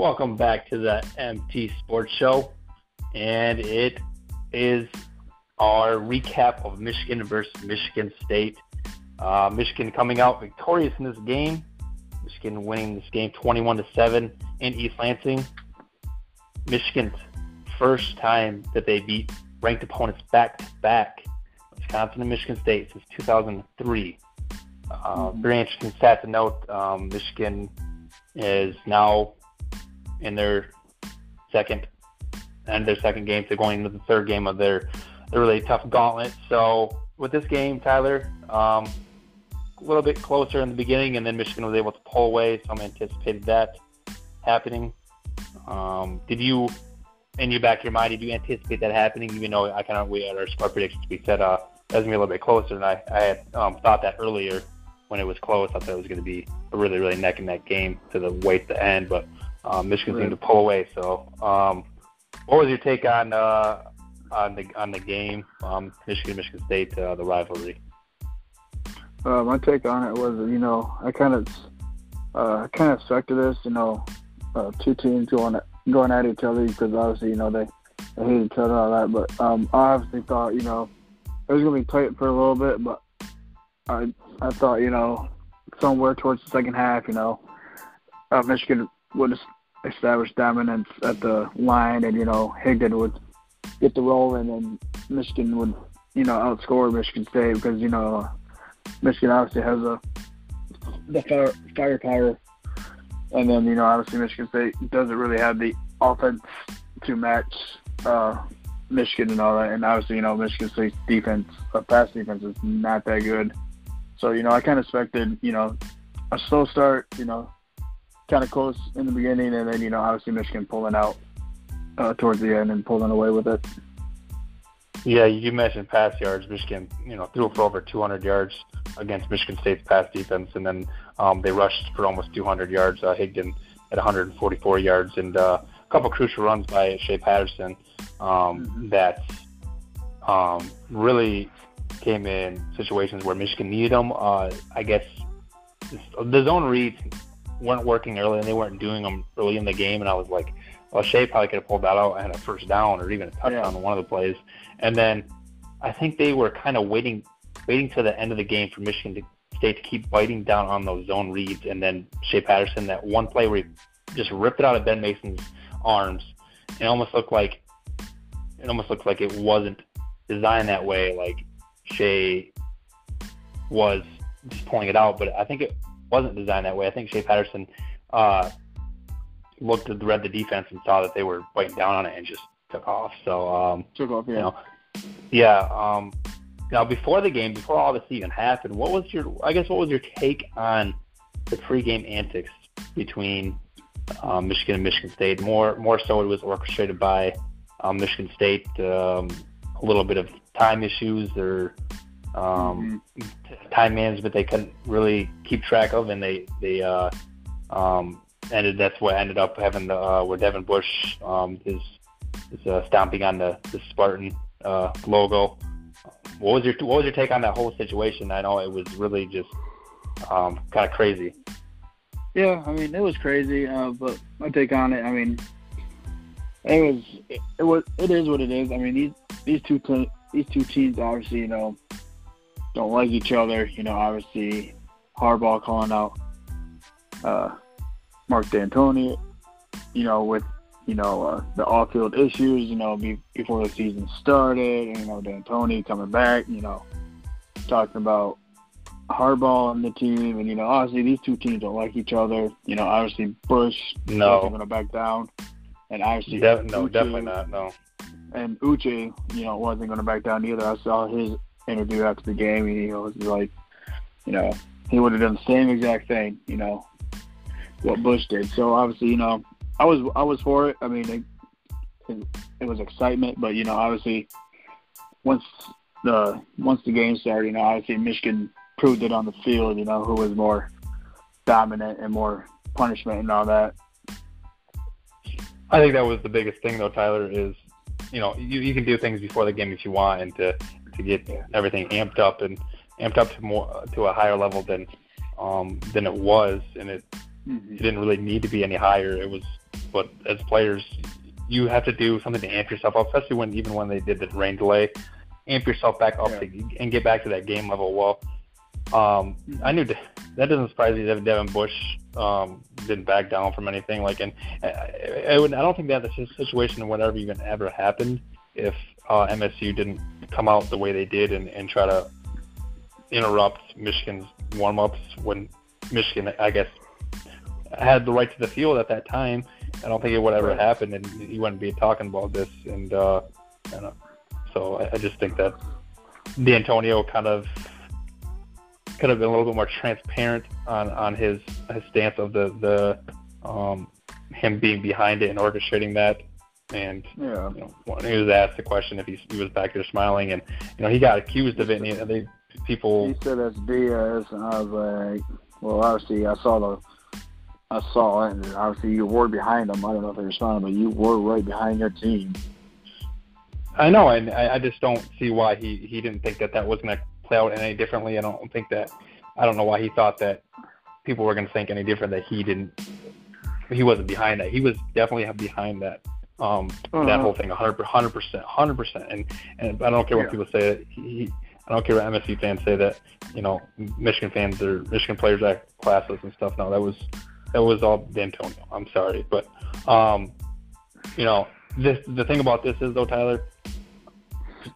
Welcome back to the MT Sports Show, and it is our recap of Michigan versus Michigan State. Uh, Michigan coming out victorious in this game. Michigan winning this game 21 to seven in East Lansing. Michigan's first time that they beat ranked opponents back to back. Wisconsin and Michigan State since 2003. Uh, very interesting stat to note. Um, Michigan is now in their second and their second game. They're going into the third game of their, their really tough gauntlet. So with this game, Tyler, um, a little bit closer in the beginning, and then Michigan was able to pull away. So I'm anticipated that happening. Um, did you, in your back of your mind, did you anticipate that happening? Even though I kind of we had our score predictions, we said uh, that was gonna be a little bit closer, and I I had um, thought that earlier when it was close. I thought it was going to be a really really neck and neck game to the way the end, but um, Michigan right. seemed to pull away. So, um, what was your take on uh, on the on the game, um, Michigan Michigan State, uh, the rivalry? Uh, my take on it was, you know, I kind of uh, kind of expected this, you know, uh, two teams going at, going at each other because obviously, you know, they, they hate each other and all that. But um, I obviously thought, you know, it was gonna be tight for a little bit, but I I thought, you know, somewhere towards the second half, you know, uh, Michigan would establish dominance at the line, and you know Higdon would get the roll, and then Michigan would you know outscore Michigan State because you know Michigan obviously has a the fire, firepower, and then you know obviously Michigan State doesn't really have the offense to match uh, Michigan and all that, and obviously you know Michigan State's defense, uh, pass defense is not that good. So you know I kind of expected you know a slow start, you know kind of close in the beginning, and then you know obviously Michigan pulling out uh, towards the end and pulling away with it. Yeah, you mentioned pass yards. Michigan, you know, threw for over 200 yards against Michigan State's pass defense, and then um, they rushed for almost 200 yards. Uh, Higdon at 144 yards, and uh, a couple crucial runs by Shea Patterson um, mm-hmm. that um, really came in situations where Michigan needed them. Uh, I guess the zone reads weren't working early and they weren't doing them early in the game. And I was like, well, Shea probably could have pulled that out and a first down or even a touchdown yeah. on one of the plays. And then I think they were kind of waiting, waiting to the end of the game for Michigan to, State to keep biting down on those zone reads. And then Shea Patterson, that one play where he just ripped it out of Ben Mason's arms, it almost looked like it almost looked like it wasn't designed that way. Like Shea was just pulling it out, but I think it wasn't designed that way. I think Shea Patterson uh, looked at read the defense and saw that they were biting down on it and just took off. So um, took off, yeah. You know, yeah. Um, now before the game, before all this even happened, what was your I guess what was your take on the pregame antics between um, Michigan and Michigan State? More more so, it was orchestrated by um, Michigan State. Um, a little bit of time issues or um, mm-hmm. time management they couldn't really keep track of, and they they uh, um, ended. That's what ended up having the uh, where Devin Bush um, is is uh, stomping on the, the Spartan uh, logo. What was your what was your take on that whole situation? I know it was really just um, kind of crazy. Yeah, I mean it was crazy, uh, but my take on it, I mean, it was it, it was it is what it is. I mean these these two these two teams obviously you know don't like each other. You know, obviously Harbaugh calling out uh, Mark D'Antoni. You know, with you know uh, the off-field issues. You know, be, before the season started. And, you know, D'Antoni coming back. You know, talking about Harbaugh and the team, and you know, obviously these two teams don't like each other. You know, obviously Bush no going to back down, and obviously De- no, Uche, definitely not. No, and Uche, you know, wasn't going to back down either. I saw his interview after the game. He was like, you know, he would have done the same exact thing, you know, what Bush did. So obviously, you know, I was I was for it. I mean, it, it, it was excitement, but you know, obviously, once the once the game started, you know, obviously Michigan proved it on the field. You know, who was more dominant and more punishment and all that. I think that was the biggest thing, though, Tyler. Is you know you, you can do things before the game if you want, and to to get everything amped up and amped up to more to a higher level than um, than it was, and it mm-hmm. it didn't really need to be any higher. It was but as players, you have to do something to amp yourself up, especially when even when they did the rain delay, amp yourself back up Yeah. to, and get back to that game level. Well, um, I knew that that doesn't surprise me that Devin Bush um, didn't back down from anything. Like, and I, I, would, I don't think that the situation would ever even ever happened if uh, MSU didn't come out the way they did and, and try to interrupt Michigan's warm-ups when Michigan, I guess, had the right to the field at that time. I don't think it would ever happen, and you wouldn't be talking about this. And uh, don't, so I, I just think that Dantonio kind of could have been a little bit more transparent on on his his stance of the the um, him being behind it and orchestrating that. And Yeah. you know, when he was asked the question if he, he was back there smiling, and you know he got accused of it, and he- they people He said that's BS, and I was like, well, obviously I saw the, I saw it, and obviously you were behind them. I don't know if they responded, but you were right behind your team. I know, and I, I just don't see why he he didn't think that that was going to play out any differently. I don't think that. I don't know why he thought that people were going to think any different that he didn't. He wasn't behind that. He was definitely behind that. Um, that Uh-huh. whole thing, 100 percent, hundred percent. And and I don't care what Yeah. people say. He, I don't care what MSU fans say that you know Michigan fans or Michigan players act classless and stuff. No, that was that was all Dantonio. I'm sorry, but um, you know this the thing about this is though, Tyler.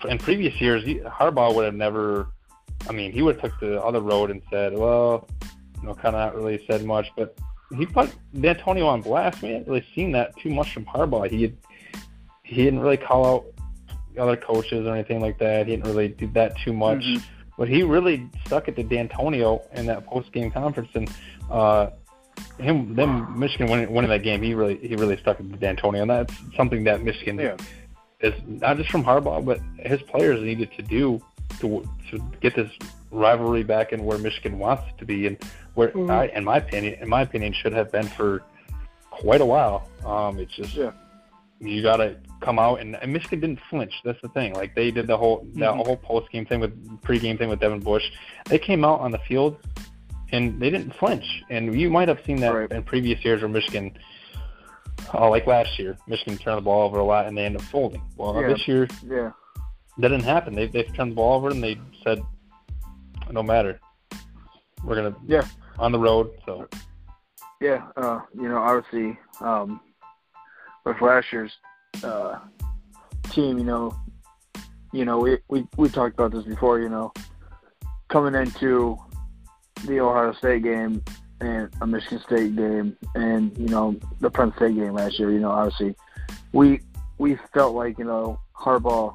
In previous years, Harbaugh would have never. I mean, he would have took the other road and said, "Well, you know, kind of not really said much," but he put Dantonio on blast. We hadn't really seen that too much from Harbaugh. He had, he didn't really call out other coaches or anything like that. He didn't really do that too much. Mhm. But he really stuck it to Dantonio in that post game conference, and uh, him them Michigan winning, winning that game. He really he really stuck it to Dantonio, and that's something that Michigan Yeah. is not just from Harbaugh, but his players needed to do to to get this rivalry back in where Michigan wants it to be, and where Mhm. I, in my opinion, in my opinion, should have been for quite a while. Um, it's just Yeah. you got to come out and, and Michigan didn't flinch. That's the thing. Like they did the whole that Mhm. whole post game thing with pre-game thing with Devin Bush. They came out on the field and they didn't flinch. And you might have seen that Right. in previous years where Michigan, oh, like last year, Michigan turned the ball over a lot and they ended up folding. Well, Yeah. this year Yeah. That didn't happen. They they turned the ball over and they said, no matter, we're gonna Yeah. on the road. So Yeah, uh, you know, obviously, um, with last year's uh, team, you know, you know, we, we we talked about this before. You know, coming into the Ohio State game and a Michigan State game, and you know, the Penn State game last year. You know, obviously, we we felt like you know Harbaugh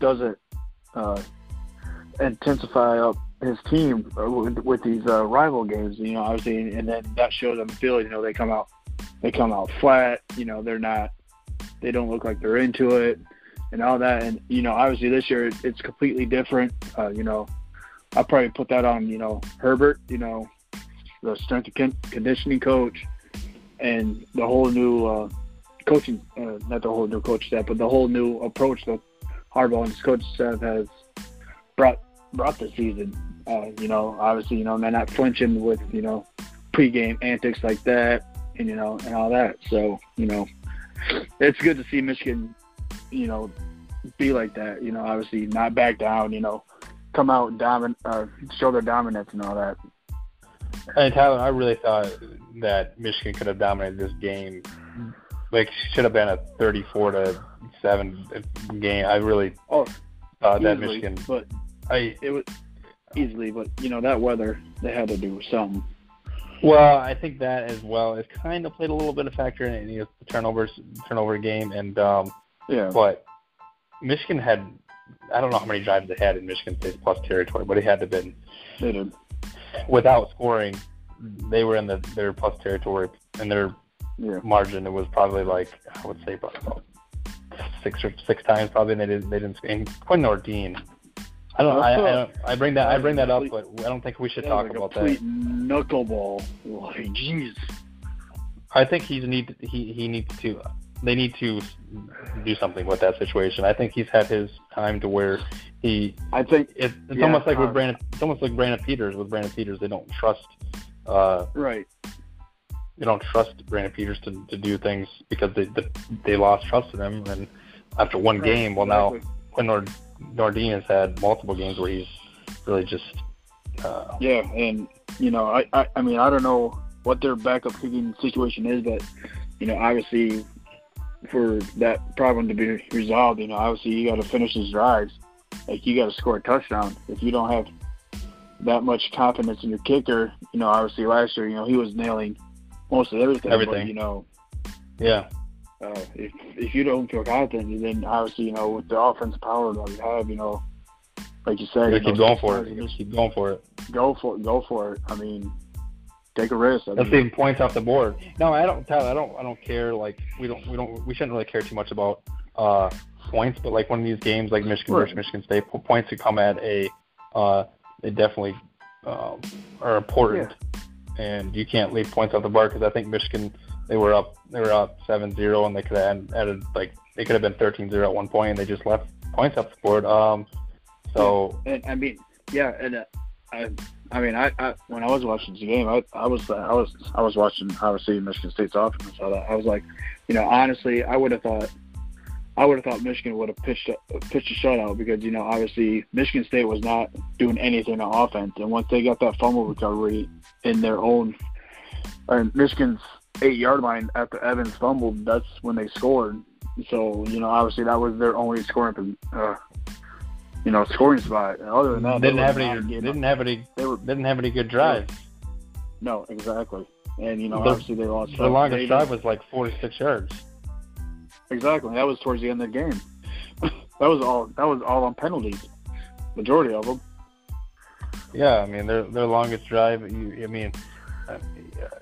doesn't uh, intensify up his team uh, with, these uh, rival games. You know, obviously, and then that shows on the field. You know, they come out they come out flat. You know, they're not they don't look like they're into it and all that. And you know, obviously this year it's completely different. Uh, you know, I'll probably put that on you know Herbert. You know, the strength and conditioning coach and the whole new uh, coaching, uh, not the whole new coach staff, but the whole new approach that Harbaugh and his coach staff has brought brought this season. Uh, you know, obviously, you know, they're not flinching with you know pregame antics like that, and you know, and all that. So you know, it's good to see Michigan, you know, be like that. You know, obviously not back down. You know, come out and domin- uh, show their dominance and all that. And Tyler, I really thought that Michigan could have dominated this game. Like should have been a thirty-four to seven game. I really Oh, thought that Michigan. but I it was easily. But you know, that weather they had to do something. well, I think that as well. It kind of played a little bit of factor in it. You know, the turnovers, turnover game, and um, Yeah. but Michigan had. I don't know how many drives they had in Michigan State's plus territory, but it had to have been They did. without scoring. They were in the their plus territory, and their Yeah. margin it was probably like I would say about six or six times probably and they didn't they didn't and Nordin. I don't I, I don't I bring that I bring that up but I don't think we should talk a about complete that. knuckleball. Like, jeez. I think he's need he he needs to they need to do something with that situation. I think he's had his time to where he I think it, it's Yeah, almost like with uh, Brandon it's almost like Brandon Peters with Brandon Peters they don't trust uh right. they don't trust Brandon Peters to, to do things because they, they they lost trust in him. And after one Right, game, well now. Quinn Nord, has had multiple games where he's really just uh, Yeah, and you know, I, I I mean, I don't know what their backup kicking situation is, but you know, obviously, for that problem to be resolved, you know, obviously you got to finish his drives. Like you got to score a touchdown. If you don't have that much confidence in your kicker, you know, obviously last year, you know, he was nailing most of everything. But, Everything. you know, yeah. Uh, if if you don't feel confident, then obviously, you know, with the offensive power that you have, you know, like you said, You you keep know, going for it. just keep going for it. go for it. Go for it. I mean, take a risk. I Let's mean, leave points off the board. No, I don't. Tyler, I don't. I don't care. Like we don't. We don't. We shouldn't really care too much about uh, points. But like one of these games, like Michigan Right. versus Michigan State, points could come at a. Uh, they definitely um, are important, and you can't leave points off the board because I think Michigan they were up. They were up 7-0 and they could have added, like they could have been 13-0 at one point, and they just left points up the board. Um, so and I mean, yeah, and uh, I, I mean, I, I when I was watching the game, I, I was, I was, I was watching obviously Michigan State's offense. I. I was like, you know, honestly, I would have thought, I would have thought Michigan would have pitched a, pitched a shutout because you know, obviously Michigan State was not doing anything on offense, and once they got that fumble recovery in their own, or Michigan's eight yard line after Evans fumbled, that's when they scored. So you know, obviously that was their only scoring, uh, you know, scoring spot. And other than that, didn't have any. Didn't have any. They were Didn't have any good drives. no, exactly. And you know, The- obviously they lost. The longest drive was like 46 yards. Exactly. That was towards the end of the game. that was all. That was all on penalties. Majority of them. Yeah, I mean their their longest drive. You, I mean,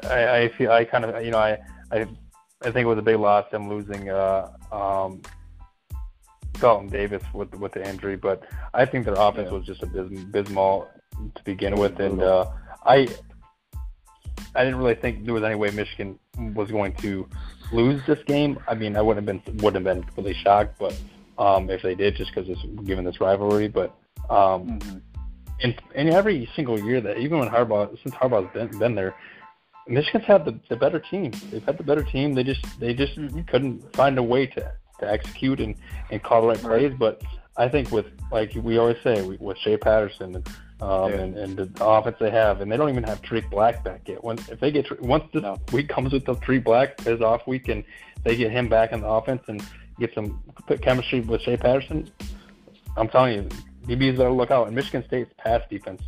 I, I feel I kind of you know I I I think it was a big loss them losing uh, um, Felton Davis with with the injury, but I think their offense Yeah. was just abysm- abysmal to begin with, and uh, I I didn't really think there was any way Michigan was going to lose this game. I mean, I wouldn't have been wouldn't have been completely shocked, but um, if they did, just because it's given this rivalry, but. Um, Mm-hmm. in in every single year that even when Harbaugh since Harbaugh's been been there, Michigan's had the, the better team. They've had the better team. They just they just Mhm. couldn't find a way to, to execute and, and call the right plays. But I think with like we always say we, with Shea Patterson and um, Yeah. and, and the offense they have, and they don't even have Tariq Black back yet. When if they get once this No. week comes with the Tariq Black his off week and they get him back in the offense and get some chemistry with Shea Patterson, I'm telling you, DBs better look out. And Michigan State's pass defense,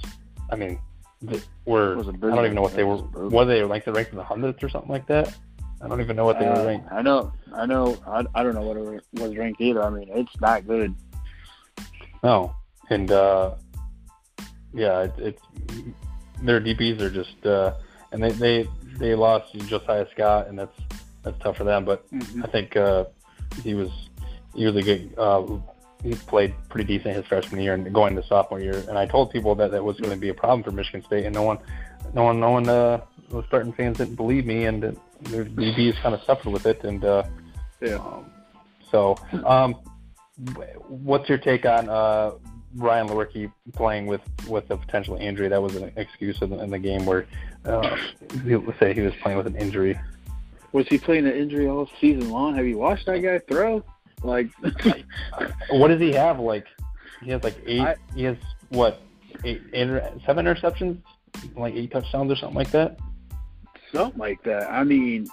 I mean, they were I don't even know what they were. What they like the ranked in the hundredth or something like that. I don't even know what they were Uh, ranked. I know. I know. I, I don't know what it was ranked either. I mean, it's not good. No, and uh, yeah, it, it's their DBs are just uh, and they they they lost Josiah Scott, and that's that's tough for them. But I think uh, he was he was a good. Uh, he played pretty decent his freshman year and going to sophomore year. And I told people that that was going to be a problem for Michigan State, and no one, no one, no one, uh, the Spartan fans didn't believe me, and uh, their DBs kind of suffered with it. And uh, Yeah. um, so, um, what's your take on uh, Brian Lewerke playing with with a potential injury? That was an excuse in the, in the game where uh, let's say he was playing with an injury. Was he playing an injury all season long? Have you watched that guy throw? Like, What does he have? Like he has like eight. I- he has what? Eight, inter, seven interceptions, like eight touchdowns or something like that. something like that. I mean,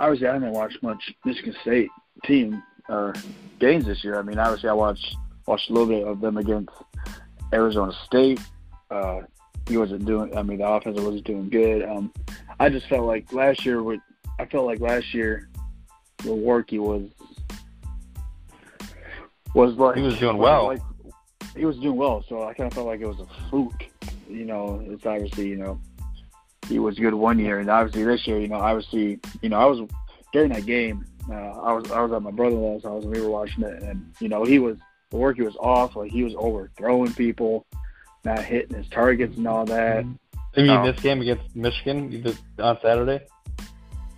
obviously, I haven't watched much Michigan State team or games this year. I mean, obviously, I watched watched a little bit of them against Arizona State. Uh, he wasn't doing. I mean, the offense wasn't doing good. Um, I just felt like last year with. I felt like last year, the work he was was like He was doing well. Like, he was doing well, so I kind of felt like it was a fluke. You know, it's obviously you know he was good one year, and obviously this year, you know, obviously, you know, I was during that game. Uh, I was I was at my brother-in-law's house and we were watching it, and you know, he was the work he was off, like he was overthrowing people, not hitting his targets and all that. You mean No. this game against Michigan on Saturday?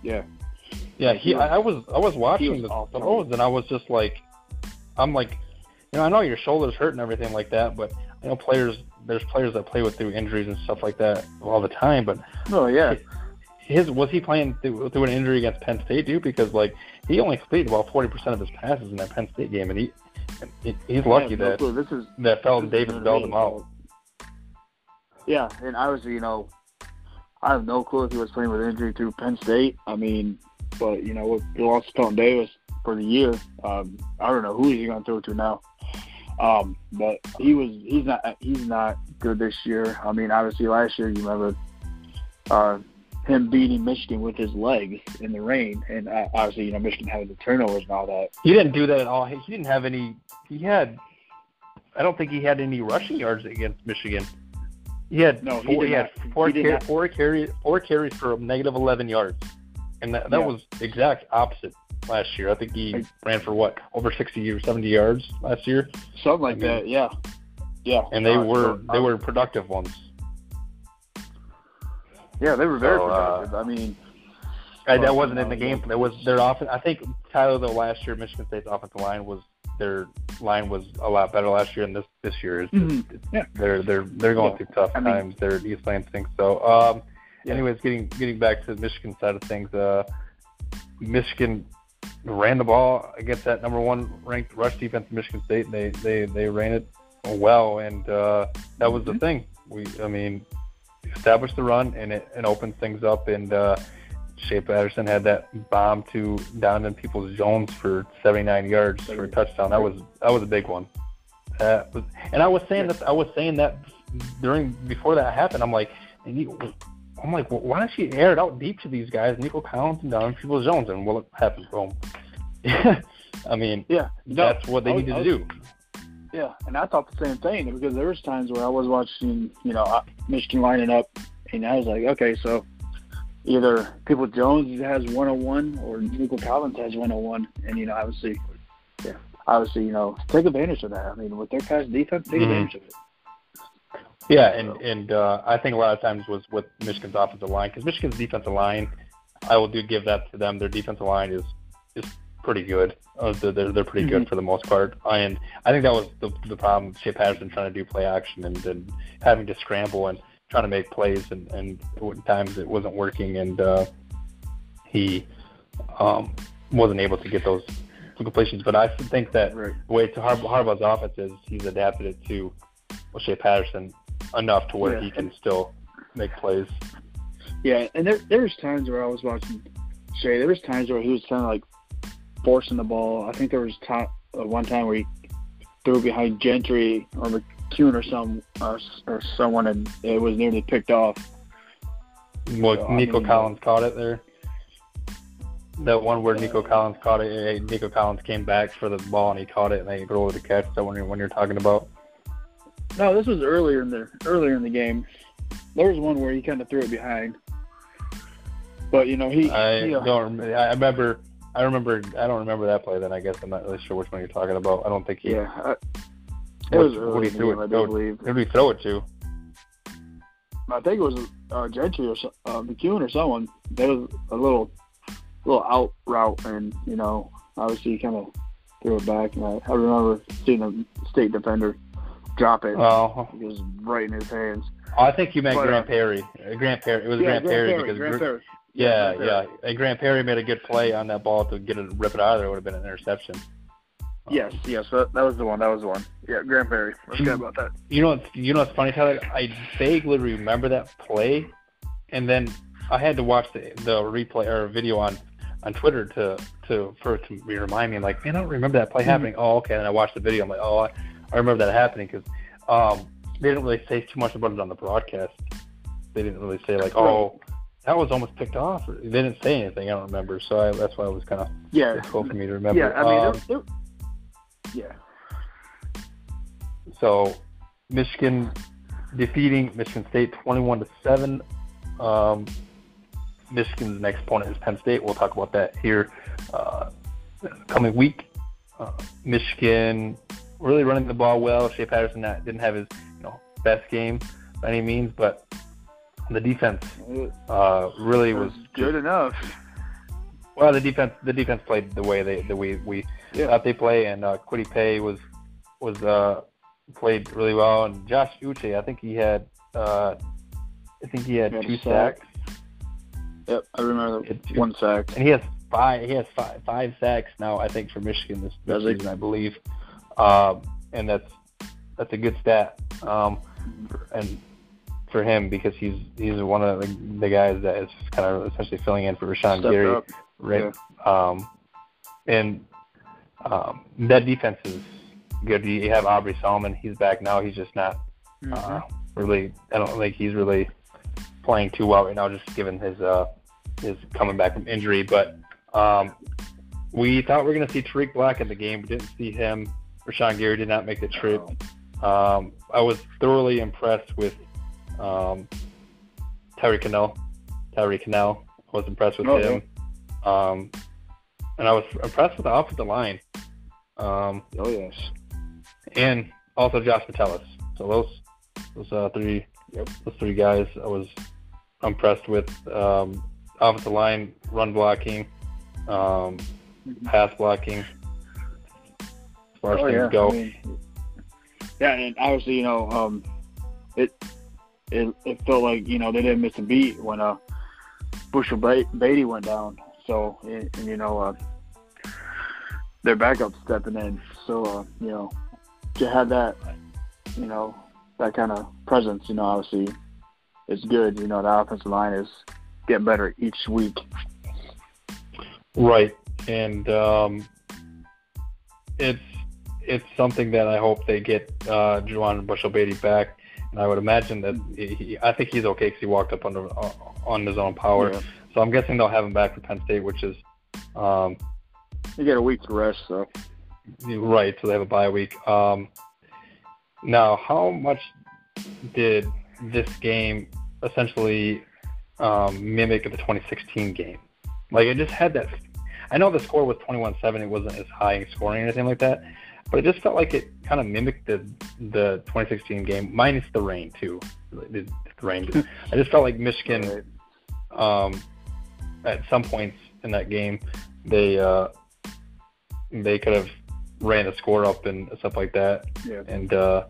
Yeah, Yeah, he. I, I was. I was watching was the throws, and I was just like, I'm like, you know, I know your shoulders hurt and everything like that, but I know players. There's players that play with through injuries and stuff like that all the time. But oh yeah, his was he playing through, through an injury against Penn State too? Because like he only completed about forty percent of his passes in that Penn State game, and he he's lucky no that this is that Felton Davis bailed him out. Yeah, and I was you know, I have no clue if he was playing with an injury through Penn State. I mean, but you know, with we lost Felton Davis for the year. Um, I don't know who he's going to throw to now. Um, but he was he's not he's not good this year. I mean, obviously last year you remember uh, him beating Michigan with his legs in the rain, and uh, obviously you know Michigan having the turnovers and all that. He didn't do that at all. He he didn't have any. He had. I don't think he had any rushing yards against Michigan. He had No, he four, did he had four He car- four carries four carries for negative eleven yards, and that that Yeah. was exact opposite last year. I think he ran for what over sixty or seventy yards last year, Something like I mean- that, yeah, yeah. and they Uh, were so, they uh, were productive ones. yeah they were very so, uh, productive. I mean, Uh, Well, that wasn't in the game. That was their offense. I think Tyler though last year Michigan State's offensive line was their line was a lot better last year, and this this year is Mhm. Yeah. they're they're they're going Yeah. through tough I mean- times. They're East Lansing. So, um, Yeah. anyways, getting getting back to the Michigan side of things, uh, Michigan ran the ball against that number one ranked rush defense in Michigan State. And they they they ran it well, and uh, that was the Mhm. thing. We, I mean, established the run, and it, it opened things up, and. uh Shea Patterson had that bomb to Donovan Peoples-Jones for 79 yards for a touchdown. That was that was a big one. That was, and I was saying that I was saying that during before that happened. I'm like, and you, I'm like, well, why don't you air it out deep to these guys, Nico Collins and in Peoples-Jones, and what happened? Boom. I mean, yeah, no, that's what they was- needed I to do. Yeah, and I thought the same thing because there was times where I was watching, you know, Michigan lining up, and I was like, okay, so either Peoples-Jones has 101 or Nico Collins has 101, and you know, obviously, yeah, obviously, you know, take advantage of that. I mean, with their pass defense, take Mhm. advantage of it. Yeah, and and uh, I think a lot of times was with Michigan's offensive line because Michigan's defensive line, I will do give that to them. Their defensive line is is pretty good. Uh, they're they're they're pretty good Mhm. for the most part, and I think that was the the problem. Shea Patterson trying to do play action and, and having to scramble and trying to make plays, and and at times it wasn't working, and uh, he um, wasn't able to get those completions. But I think that Right. the way to Harb- Harbaugh's offense is he's adapted it to Shea Patterson enough to where Yeah. he can still make plays. Yeah, and there there was times where I was watching Shea. There was times where he was kind of like forcing the ball. I think there was time, uh, one time where he threw behind Gentry or McKeon or some or, or someone, and it was nearly picked off. Well, So, I Nico mean, Collins caught it there. That one where Nico Collins caught it. Nico Collins came back for the ball and he caught it and they over the catch. That one when you're talking about. No, this was earlier in the earlier in the game. There was one where he kind of threw it behind, but you know he. I he, uh, don't. rem- I remember. I remember. I don't remember that play. Then I guess I'm not really sure which one you're talking about. I don't think he. yeah, I, it What- was what early he the threw game, it- I do believe. Who did we throw it to? I think it was uh, Gentry or uh, McKeon or someone. There was a little, little out route, and you know, obviously, he kind of threw it back. And I, I remember seeing a state defender drop it. Well, it was right in his hands. I think you meant But, Grant Perry. Uh, Grant Perry. It was yeah, Grant, Perry, because Grant Perry. Yeah, Grant yeah. Perry. And Grant Perry made a good play on that ball to get it, rip it out of there. It would have been an interception. Yes, yes, that, that was the one. That was the one. Yeah, Grant Perry. I forgot about that. You know, what's, you know what's funny, Tyler? I vaguely remember that play, and then I had to watch the the replay or video on on Twitter to to for to remind me. I'm like, man, I don't remember that play Mhm. happening. Oh, okay. And I watched the video. I'm like, oh, I, I remember that happening because um, they didn't really say too much about it on the broadcast. They didn't really say like, oh, that was almost picked off. Or, they didn't say anything. I don't remember. So I, that's why it was kind of Yeah, difficult for me to remember. yeah. I mean, Um, yeah. So, Michigan defeating Michigan State 21 to seven. Um, Michigan's next opponent is Penn State. We'll talk about that here uh, coming week. Uh, Michigan really running the ball well. Shea Patterson not, didn't have his you know best game by any means, but the defense uh, really was was good enough. well. The defense the defense played the way they the way we Yeah. thought they play, and uh, Kwity Paye was was uh, played really well, and Josh Uche, I think he had uh, I think he had He had two sack. sacks. Yep, I remember one sack. And he has five. He has five, five sacks now. I think for Michigan this, this season, I believe. Um, and that's that's a good stat. Um, and for him because he's he's one of the, the guys that is kind of essentially filling in for Rashan Stepped Gary, up. right? Um, and um, that defense is good. You have Aubrey Solomon. He's back now. He's just not Mm-hmm. uh, really. I don't think he's really playing too well right now, just given his uh, his coming back from injury. But um, we thought we were going to see Tariq Black in the game. We didn't see him. Rashan Gary did not make the trip. Um, I was thoroughly impressed with um, Tyree Kinnel. Tyree Kinnel. I was impressed with Oh, him. Um, and I was impressed with the offensive line. Um, Oh yes. and also Josh Metellus. So those those uh, three Yep. those three guys I was impressed with. Um, offensive line, run blocking, um, pass blocking. Far as Oh things yeah. go. I mean, yeah, and obviously you know um, it it it felt like you know they didn't miss a beat when uh Bushell-Beatty went down. So and, and you know uh, their backup stepping in. So uh, you know to have that you know that kind of presence. You know obviously it's good. You know the offensive line is getting better each week. Right, and um, it's it's something that I hope they get uh, Juwann Bushell-Beatty back, and I would imagine that he, he- I think he's okay because he walked up under uh, on his own power. Yeah. So I'm guessing they'll have him back for Penn State, which is um, You get a week's rest, so right. So they have a bye week. Um, now, how much did this game essentially um, mimic the 2016 game? Like it just had that. I know the score was 21-7. It wasn't as high in scoring or anything like that, but it just felt like it kind of mimicked the the 2016 game, minus the rain too. The, the rain. I just felt like Michigan um, at some points in that game, they uh, they could have ran the score up and stuff like that. yeah. And uh,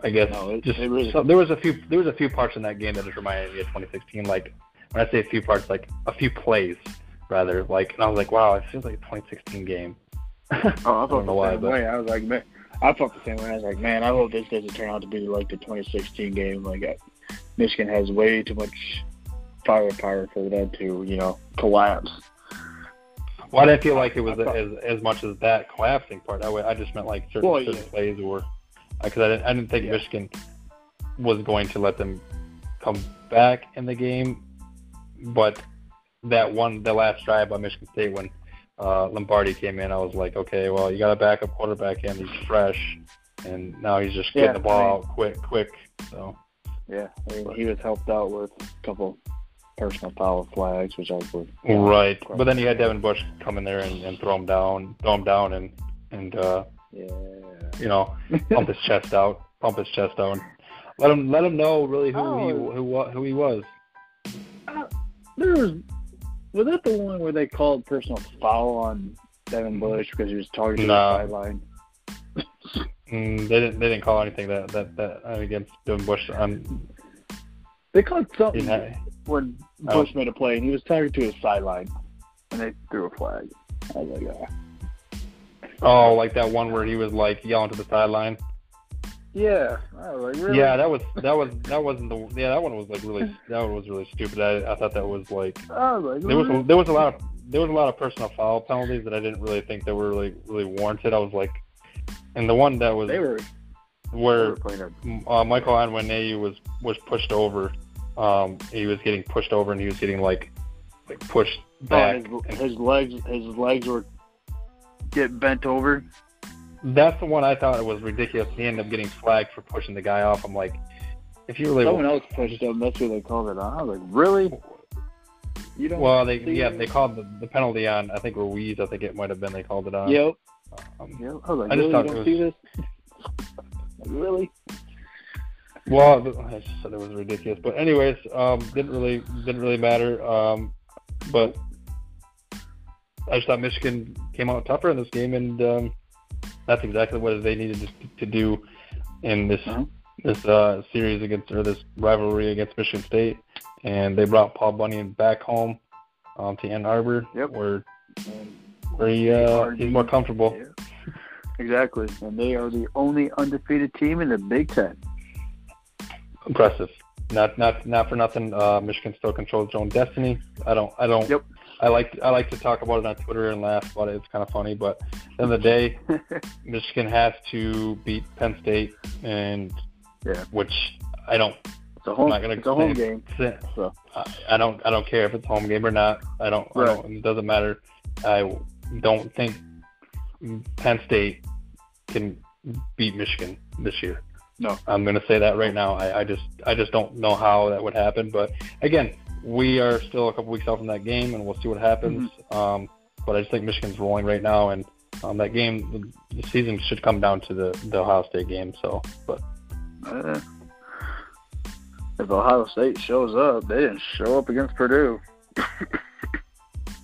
I guess No, it- just it really- so, there was a few there was a few parts in that game that just reminded me of 2016. Like when I say a few parts, like a few plays rather. Like and I was like, wow, it feels like a 2016 game. Oh, I don't felt know the why, same but- way. I was like, man, I felt the same way. I was like, man, I hope this doesn't turn out to be like the 2016 game. Like, uh, Michigan has way too much firepower for them to, you know, collapse. Well, I didn't feel like it was thought- as as much as that collapsing part. I, I just meant like certain, Well, certain plays were because I didn't I didn't think Yeah. Michigan was going to let them come back in the game, but that one the last drive by Michigan State when uh, Lombardi came in, I was like, okay, well you got a backup quarterback in, he's fresh, and now he's just getting Yeah, the ball I mean- out quick, quick. So Yeah, I mean, he was helped out with a couple personal foul flags, which I would. right, but then you had Devin Bush come in there and, and throw him down, throw him down, and and uh, Yeah. you know pump his chest out, pump his chest out. Let him let him know really who he Oh. who wa- who he was. Uh, there was. Was that the one where they called personal foul on Devin Bush because he was targeting No. the sideline? Mm, they didn't they didn't call anything that that that against Devin Bush. Um, They called something had- when Oh. Bush made a play and he was targeted to his sideline, and they threw a flag. I was like, ah. oh, like that one where he was like yelling to the sideline. Yeah. I was like, really? Yeah, that was that was that wasn't the yeah that one was like really that one was really stupid. I I thought that was like was like, there was a, there was a lot of there was a lot of personal foul penalties that I didn't really think that were really really warranted. I was like, and the one that was they were, they where were uh, Michael Onwenu was was pushed over. Um, he was getting pushed over and he was getting like like pushed back. Oh, his, his legs, his legs were get bent over. That's the one I thought it was ridiculous. He ended up getting flagged for pushing the guy off. I'm like, if you really Someone else pushed him. That's who they called it on. I was like, really? You don't? well, they yeah they called the, the penalty on. I think Ruiz. I think it might have been they called it on. Yep. Um, Yep. I was like, I just really? thought You don't was- see this? Like, really? Well, I just said it was ridiculous. But anyways, um, didn't really didn't really matter. Um, but I just thought Michigan came out tougher in this game, and um, that's exactly what they needed to, to do in this Uh-huh. this uh, series against or this rivalry against Michigan State. and they brought Paul Bunyan back home um, to Ann Arbor, Yep. where where he uh, he's more comfortable. Yeah. Exactly, and they are the only undefeated team in the Big Ten. Impressive. Not not not for nothing. Uh, Michigan still controls its own destiny. I don't I don't. Yep. I like I like to talk about it on Twitter and laugh about it. It's kind of funny, but at the end of the day, Michigan has to beat Penn State, and Yeah. which I don't. It's a home. I'm not gonna it's a home game. So I- I don't I don't care if it's a home game or not. I don't. I Right. don't it doesn't matter. I don't think Penn State can beat Michigan this year. No. I'm going to say that right now. I, I just I just don't know how that would happen. But again, we are still a couple weeks out from that game, and we'll see what happens. Um, but I just think Michigan's rolling right now, and um, that game, the, the season should come down to the the Ohio State game. So, but uh, if Ohio State shows up, they didn't show up against Purdue.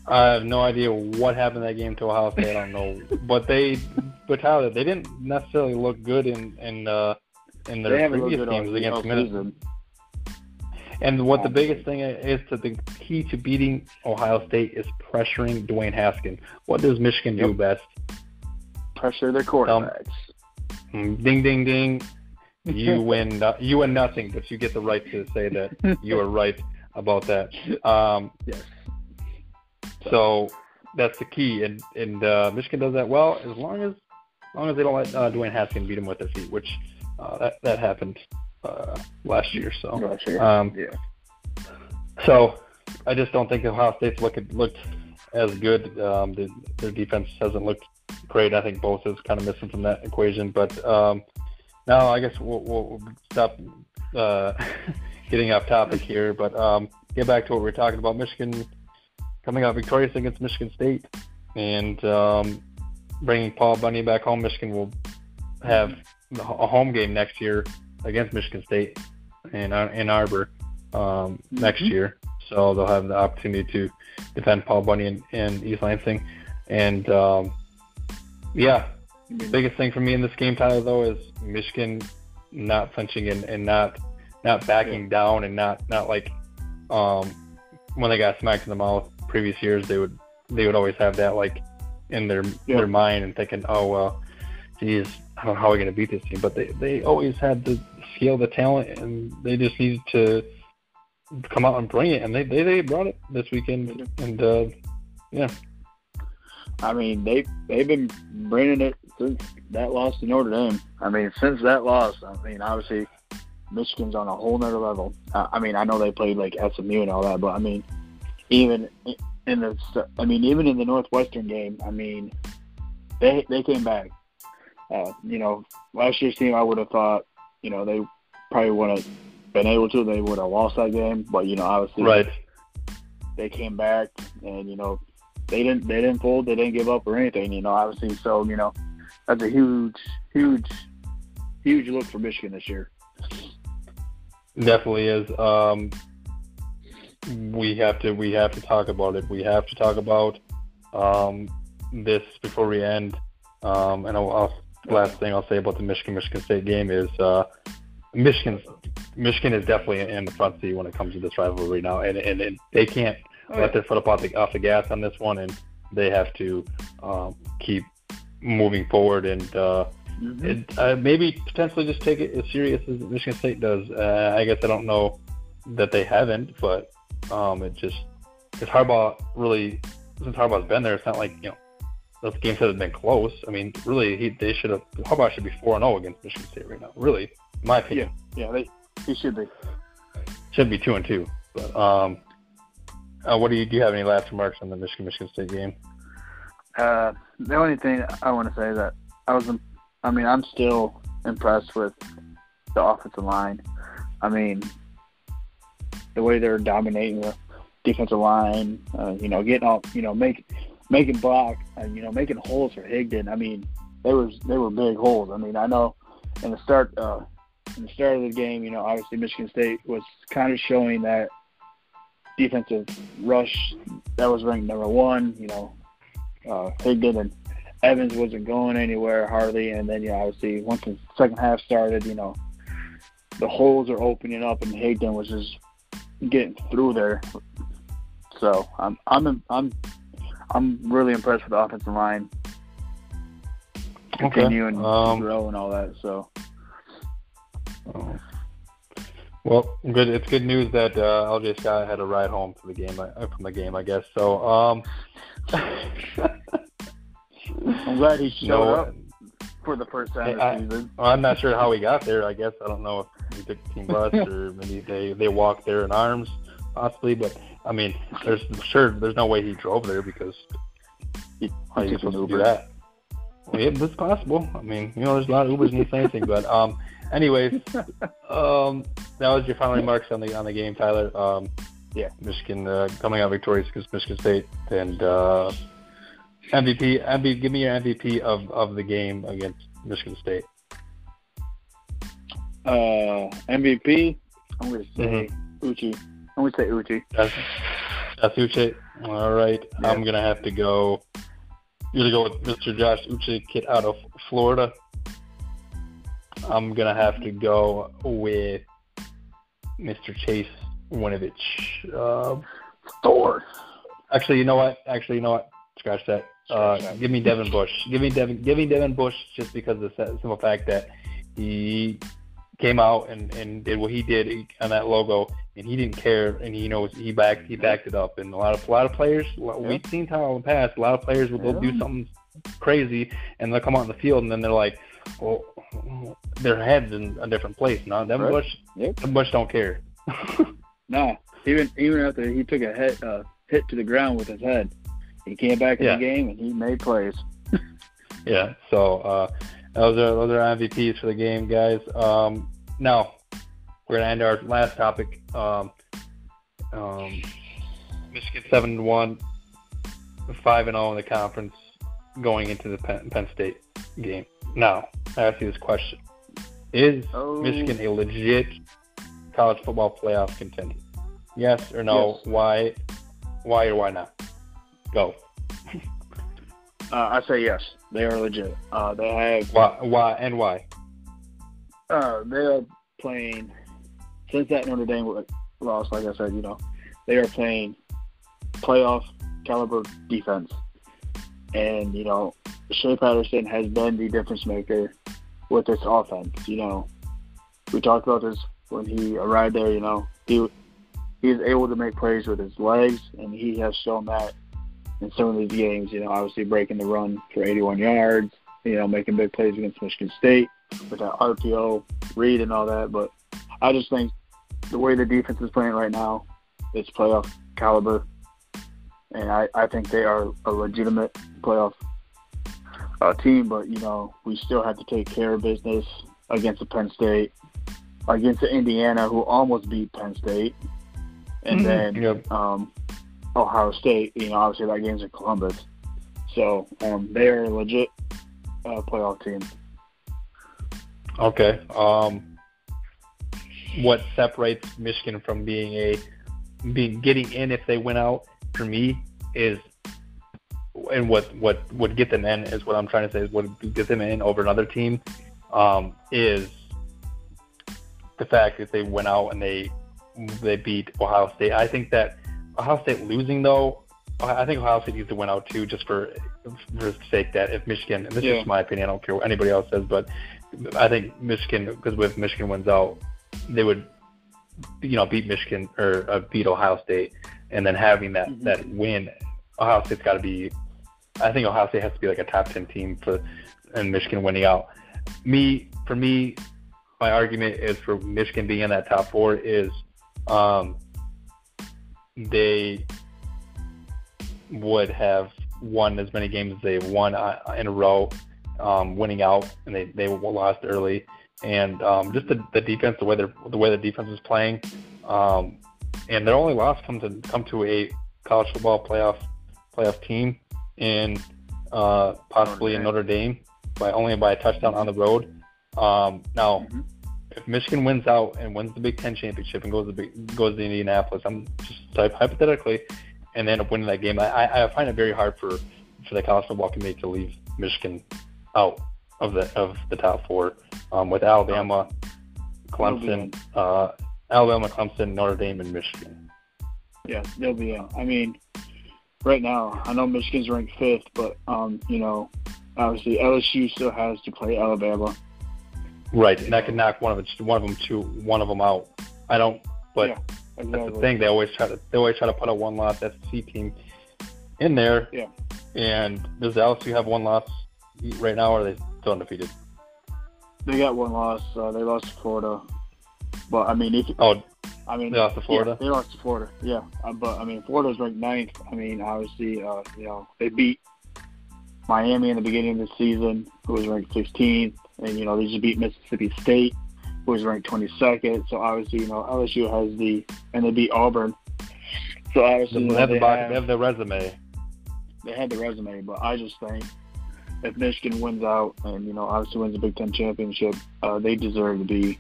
I have no idea what happened in that game to Ohio State. I don't know, but they, but Tyler, they didn't necessarily look good in in uh, in their previous games against Minnesota. And what the Um, biggest thing is to the key to beating Ohio State is pressuring Dwayne Haskins. What does Michigan do Yep. best? Pressure their quarterbacks. Mm, Ding, ding, ding. You win. No, you win nothing, but you get the right to say that you are right about that. Um, yes. so that's the key, and and uh, Michigan does that well as long as as long as they don't let uh, Dwayne Haskins beat him with their feet, which uh, that that happened uh, last year. So. Last year. Um, yeah. So I just don't think Ohio State's look looked as good. Um, the, their defense hasn't looked great. I think both is kind of missing from that equation. But um, now I guess we'll, we'll we'll stop uh, getting off topic here. But um, get back to what we were talking about. Michigan coming out victorious against Michigan State and um, bringing Paul Bunyan back home. Michigan will have a home game next year against Michigan State in Ann Arbor um, next Mhm. year. So they'll have the opportunity to defend Paul Bunyan and East Lansing. And um, yeah, mean- biggest thing for me in this game, Tyler, though, is Michigan not flinching and, and not not backing down and not not like um, when they got smacked in the mouth previous years, they would they would always have that like in their Yeah. their mind and thinking, oh well, geez, I don't know how we're going to beat this team. But they they always had the the talent, and they just needed to come out and bring it, and they they, they brought it this weekend. And uh, yeah, I mean, they they've been bringing it since that loss to Notre Dame. I mean, since that loss, I mean, obviously, Michigan's on a whole nother level. I mean, I know they played like SMU and all that, but I mean, even in the, I mean, even in the Northwestern game, I mean, they they came back. Uh, you know, last year's team, I would have thought, you know, they probably would have been able to. They would have lost that game, but you know, obviously, right. they came back and you know they didn't they didn't fold they didn't give up or anything you know obviously so you know that's a huge huge huge look for Michigan this year Definitely is. Um, we have to we have to talk about it. We have to talk about um, this before we end. Um, and I'll, I'll, last thing I'll say about the Michigan Michigan State game is uh, Michigan Michigan is definitely in the front seat when it comes to this rivalry now, and and, and they can't Oh, let their foot up off the off the gas on this one, and they have to um, keep moving forward and. Uh, Mhm. it, uh, maybe potentially just take it as serious as Michigan State does. Uh, I guess I don't know that they haven't, but um, it just because Harbaugh really since Harbaugh's been there, it's not like you know those games haven't been close. I mean, really, he they should have Harbaugh should be four and zero against Michigan State right now. Really, my opinion, yeah they he should be should be two and two. But um, uh, what do you do? You have any last remarks on the Michigan Michigan State game? uh the only thing I want to say that I was I mean I'm still impressed with the offensive line I mean the way they're dominating the defensive line uh, you know getting off you know make making block and you know making holes for Higdon I mean they was they were big holes I mean I know in the start uh in the start of the game you know obviously Michigan State was kind of showing that defensive rush that was ranked number one you know uh, Higdon and Evans wasn't going anywhere hardly, and then you know obviously once the second half started, you know the holes are opening up, and Higdon was just getting through there. So I'm I'm I'm I'm really impressed with the offensive line. Continuing okay. um, to grow and all that. So. Oh. Well, good. It's good news that uh, LJ Scott had a ride home for the game uh, from the game, I guess. So, um, I'm glad he showed no, up for the first time I, this season. I'm not sure how he got there. I guess I don't know if he took the team bus or maybe they they walked there in arms, possibly. But I mean, there's sure there's no way he drove there because he, how you supposed to do that? Well, yeah, it's possible. I mean, you know, there's a lot of Ubers in the same thing, but um. Anyways, um, that was your final remarks on the on the game, Tyler. Um, yeah, Michigan uh, coming out victorious against Michigan State, and uh, MVP, MVP. Give me your MVP of of the game against Michigan State. Uh, MVP. I'm gonna say mm-hmm. Uche. I'm gonna say Uchi. That's, that's Uche. All right. Yeah. I'm gonna have to go. You're gonna go with Mr. Josh Uche, kid out of Florida. I'm gonna have to go with Mr. Chase Winovich. Uh, Thor. Actually, you know what? Actually, you know what? Scratch that. Uh, give me Devin Bush. Give me Devin. Give me Devin Bush just because of the simple fact that he came out and, and did what he did on that logo, and he didn't care, and he knows he backed he backed it up. And a lot of a lot of players, we've seen time in the past, a lot of players will yeah. do something crazy, and they'll come out on the field, and then they're like, well, their heads in a different place. No, them right. Bush, yep. them Bush don't care. no, even even after he took a hit uh, hit to the ground with his head, he came back in yeah. the game and he made plays. yeah. So uh, those are those are MVPs for the game, guys. Um, now we're gonna end our last topic. Um, um, Michigan seven one, five and zero oh in the conference, going into the Penn, Penn State game. Now, I ask you this question: Is oh. Michigan a legit college football playoff contender? Yes or no? Yes. Why? Why or why not? Go. uh, I say yes. They are legit. Uh, they have why? Why and why? Uh, they are playing since that Notre Dame loss. Like I said, you know, they are playing playoff caliber defense, and you know Shea Patterson has been the difference maker with this offense. You know, we talked about this when he arrived there. You know, he he is able to make plays with his legs, and he has shown that in some of these games. You know, obviously breaking the run for 81 yards. You know, making big plays against Michigan State with that RPO read and all that. But I just think the way the defense is playing right now, it's playoff caliber, and I I think they are a legitimate playoff uh, team, but you know we still have to take care of business against the Penn State, against the Indiana who almost beat Penn State, and mm-hmm. then yep. um, Ohio State. You know, obviously that game's in Columbus, so um, they're a legit uh, playoff team. Okay. Um, what separates Michigan from being a being getting in if they win out for me is and what what would get them in is what I'm trying to say is what would get them in over another team um, is the fact that they went out and they they beat Ohio State. I think that Ohio State losing though, I think Ohio State needs to win out too, just for for the sake that if Michigan, and this yeah. is my opinion, I don't care what anybody else says, but I think Michigan, because if Michigan wins out, they would, you know, beat Michigan or uh, beat Ohio State, and then having that mm-hmm. that win, Ohio State's got to be I think Ohio State has to be like a top ten team for and Michigan winning out. Me for me, my argument is for Michigan being in that top four is um, they would have won as many games as they've won uh, in a row, um, winning out, and they they lost early. And um, just the, the defense, the way the the way the defense is playing, um, and their only loss comes to come to a college football playoff playoff team in uh, possibly Notre in Notre Dame by only by a touchdown on the road. Um, now, mm-hmm. if Michigan wins out and wins the Big Ten championship and goes to Big, goes to Indianapolis, I'm just hypothetically, and end up winning that game, I, I find it very hard for for the college football committee to leave Michigan out of the of the top four um, with Alabama, Clemson, uh, Alabama, Clemson, Notre Dame, and Michigan. Yeah, they'll be. Uh, I mean, right now, I know Michigan's ranked fifth, but um, you know, obviously LSU still has to play Alabama. Right, and that could knock one of it, one of them two, one of them out. I don't, but Yeah, that's the thing. They always try to they always try to put a one loss SEC team in there. Yeah. And does LSU have one loss right now, or are they still undefeated? They got one loss. Uh, they lost to Florida. But I mean, if Oh, I mean, They lost to Florida? Yeah, they lost to Florida. Yeah, uh, but I mean, Florida's ranked ninth. I mean, obviously, uh, you know, they beat Miami in the beginning of the season, who was ranked 15th, and you know they just beat Mississippi State, who was ranked 22nd. So obviously, you know, LSU has the and they beat Auburn. So obviously, they have the they, box, have, they have the resume. they had the resume, but I just think if Michigan wins out and you know obviously wins the Big Ten championship, uh, they deserve to be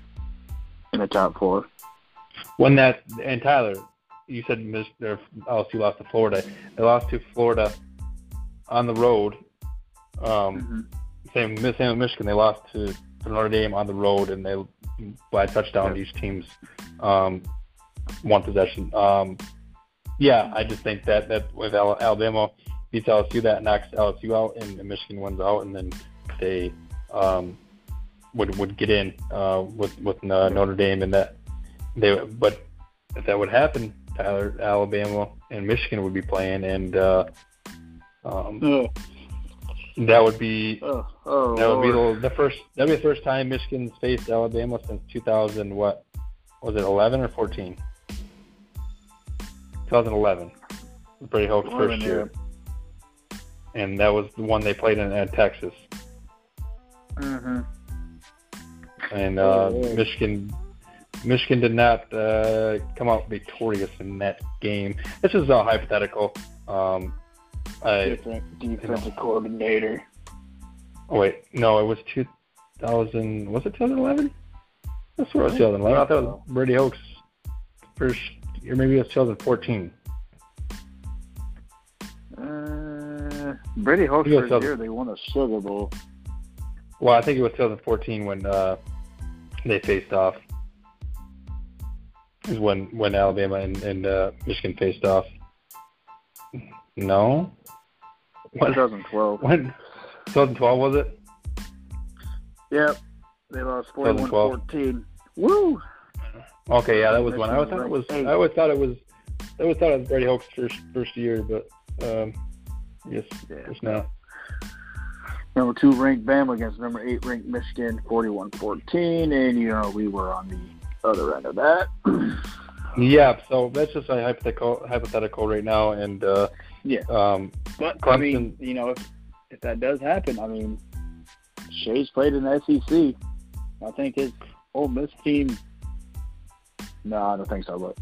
in the top four. When that and Tyler, you said or LSU lost to Florida. They lost to Florida on the road. Um, same same with Michigan. They lost to, to Notre Dame on the road, and they by a touchdown. These teams um, one possession. Um, yeah, I just think that that with Al- Alabama beats LSU, that knocks LSU out, and, and Michigan wins out, and then they um, would would get in uh, with with uh, Notre Dame, and that they. But if that would happen, Tyler, Alabama and Michigan would be playing, and uh, um, Ugh. that would be Oh, oh, that would be the, the first. That be the first time Michigan's faced Alabama since 2000. What was it? 11 or 14? 2011. Brady Hoke's 11, first year, and that was the one they played in at Texas. Mm-hmm. And uh, Oh. Michigan, Michigan did not uh, come out victorious in that game. This is all hypothetical. Um, I, Different defensive coordinator. Oh wait, no, it was 2000. Was it 2011? That's where it was 2011. I thought it was Brady Hoke's first year. Maybe it was 2014. Uh, Brady Hoke's first so- year, they won a Sugar Bowl. Well, I think it was 2014 when uh, they faced off. Is when when Alabama and, and uh, Michigan faced off. No. When 2012. when 2012 was it? Yep. They lost 2012. 41-14. Woo! Okay, yeah, that was one. I always thought it was. I always thought it was. I always thought it was Brady Hoke's first first year, but um, yes, Yeah. just now. Number two ranked Bama against number eight ranked Michigan, 41-14, and you know we were on the other end of that. Yeah, so that's just a hypothetical hypothetical right now, and uh, Yeah. um, But Clemson- I mean, you know, if if that does happen, I mean, Shea's played in the SEC. I think his Ole Miss team. No, I don't think so. But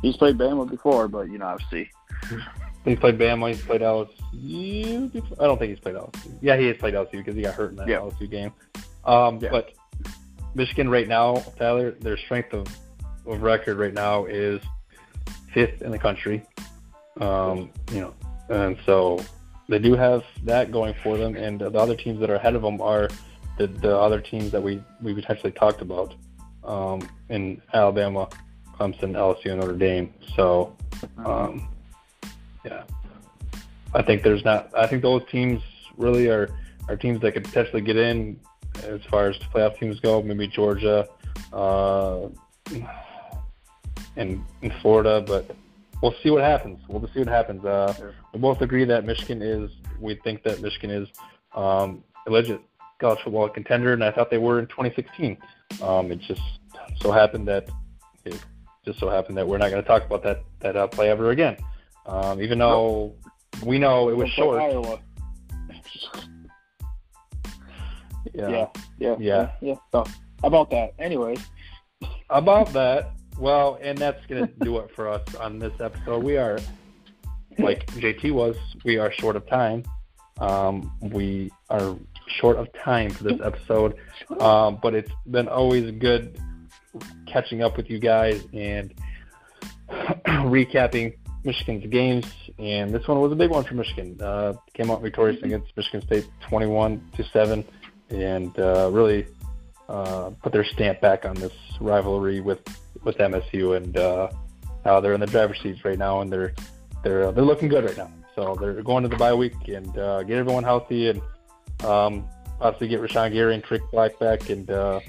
he's played Bama before. But you know, obviously, he's played Bama, he's played LSU. Before. I don't think he's played LSU. Yeah, he has played LSU because he got hurt in that Yeah. LSU game. Um, Yeah. But Michigan right now, Tyler, their strength of, of record right now is fifth in the country. Um, you know, and so they do have that going for them, and the other teams that are ahead of them are the, the other teams that we, we potentially talked about um, in Alabama, Clemson, LSU, and Notre Dame. So, um, yeah, I think there's not. I think those teams really are are teams that could potentially get in as far as playoff teams go. Maybe Georgia, uh, and, and Florida, but we'll see what happens. We'll just see what happens. Uh, Sure. We both agree that Michigan is. We think that Michigan is um, a legit college football contender, and I thought they were in 2016. Um, it just so happened that it just so happened that we're not going to talk about that that uh, play ever again. Um, even though we know it was short. Yeah. Yeah, yeah, Yeah. yeah. So about that. Anyways, About that, well, and that's going to do it for us on this episode. We are, like JT was, we are short of time. Um, we are short of time for this episode, um, but it's been always good catching up with you guys and recapping Michigan's games. And this one was a big one for Michigan. Uh, came out victorious against Michigan State, 21 to seven, and uh, really uh, put their stamp back on this rivalry with with MSU, and uh, uh, they're in the driver's seats right now, and they're they're they're looking good right now. So they're going to the bye week and uh, get everyone healthy and um, possibly get Rashan Gary and Tarik Black back and uh,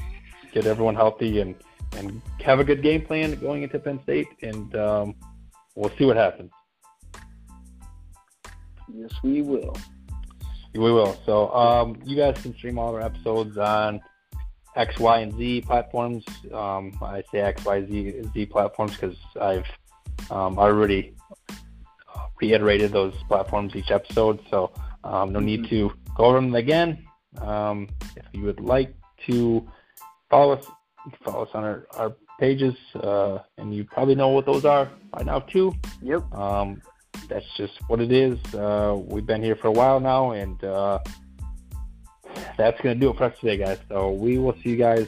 get everyone healthy and and have a good game plan going into Penn State, and um, we'll see what happens. Yes, we will. We will. So um, you guys can stream all our episodes on X, Y, and Z platforms. Um, I say X, Y, Z, Z platforms because I've um, already reiterated those platforms each episode. So um, no need to go over them again. Um, if you would like to follow us, follow us on our, our pages, uh, and you probably know what those are by now too. Yep. Um, that's just what it is. Uh, we've been here for a while now, and uh, that's going to do it for us today, guys. So we will see you guys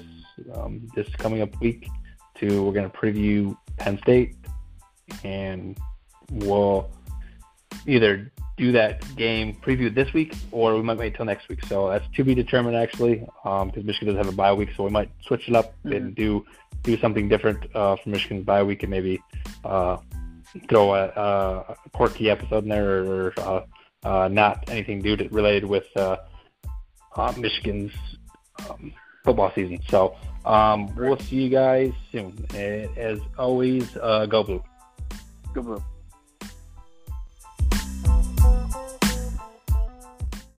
um, this coming up week. To we're going to preview Penn State, and we'll either do that game preview this week, or we might wait till next week. So that's to be determined, actually, because um, Michigan doesn't have a bye week, so we might switch it up mm-hmm. and do do something different uh, for Michigan's bye week, and maybe uh, throw a, a, quirky episode in there, or uh, uh, not anything do related with uh, uh, Michigan's um, football season. So um, we'll see you guys soon. As always, go blue. Go blue.